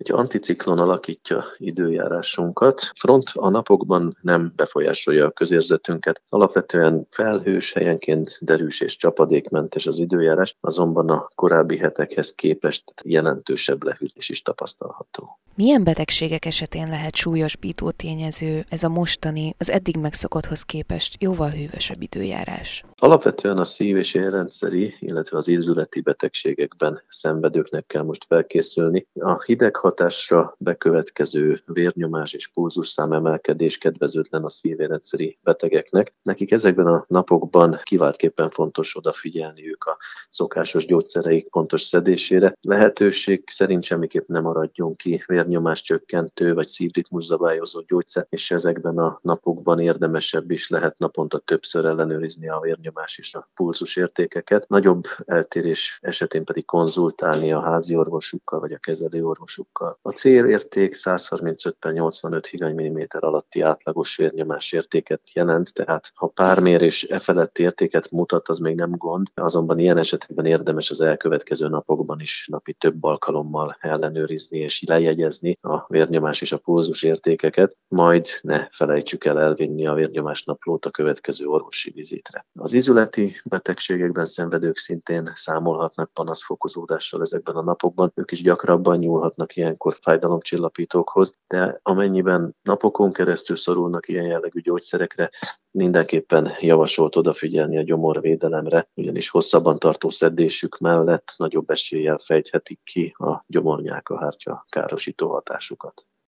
Egy anticiklon alakítja időjárásunkat. Front a napokban nem befolyásolja a közérzetünket. Alapvetően felhős, helyenként derűs és csapadékmentes az időjárás, azonban a korábbi hetekhez képest jelentősebb lehűlés is tapasztalható. Milyen betegségek esetén lehet súlyosbító tényező ez a mostani, az eddig megszokotthoz képest jóval hűvösebb időjárás? Alapvetően a szív- és érrendszeri, illetve az ízületi betegségekben szenvedőknek kell most felkészülni. A hideghatásra bekövetkező vérnyomás és pulzusszám emelkedés kedvezőtlen a szívérendszeri betegeknek. Nekik ezekben a napokban kiváltképpen fontos odafigyelniük a szokásos gyógyszereik pontos szedésére. Lehetőség szerint semmiképp nem maradjon ki vérnyomás csökkentő vagy szívritmus zabályozó gyógyszer, és ezekben a napokban érdemesebb is lehet naponta többször ellenőrizni a vérnyomás és a pulzus értékeket. Nagyobb eltérés esetén pedig konzultálni a házi orvosukkal vagy a kezelő orvosukkal. A célérték 135 per 85 higany mm alatti átlagos vérnyomás értéket jelent, tehát ha pármérés e feletti értéket mutat, az még nem gond, azonban ilyen esetekben érdemes az elkövetkező napokban is napi több alkalommal ellenőrizni és lejegyezni a vérnyomás és a pulzus értékeket, majd ne felejtsük el elvinni a vérnyomás naplót a következő orvosi vizitre. Az izületi betegségekben szenvedők szintén számolhatnak panaszfokozódással ezekben a napokban, ők is gyakrabban nyúlhatnak ilyenkor fájdalomcsillapítókhoz, de amennyiben napokon keresztül szorulnak ilyen jellegű gyógyszerekre, mindenképpen javasolt odafigyelni a gyomorvédelemre, ugyanis hosszabban tartó szedésük mellett nagyobb eséllyel fejthetik ki a gyomornyálkahártya károsító hatásukat.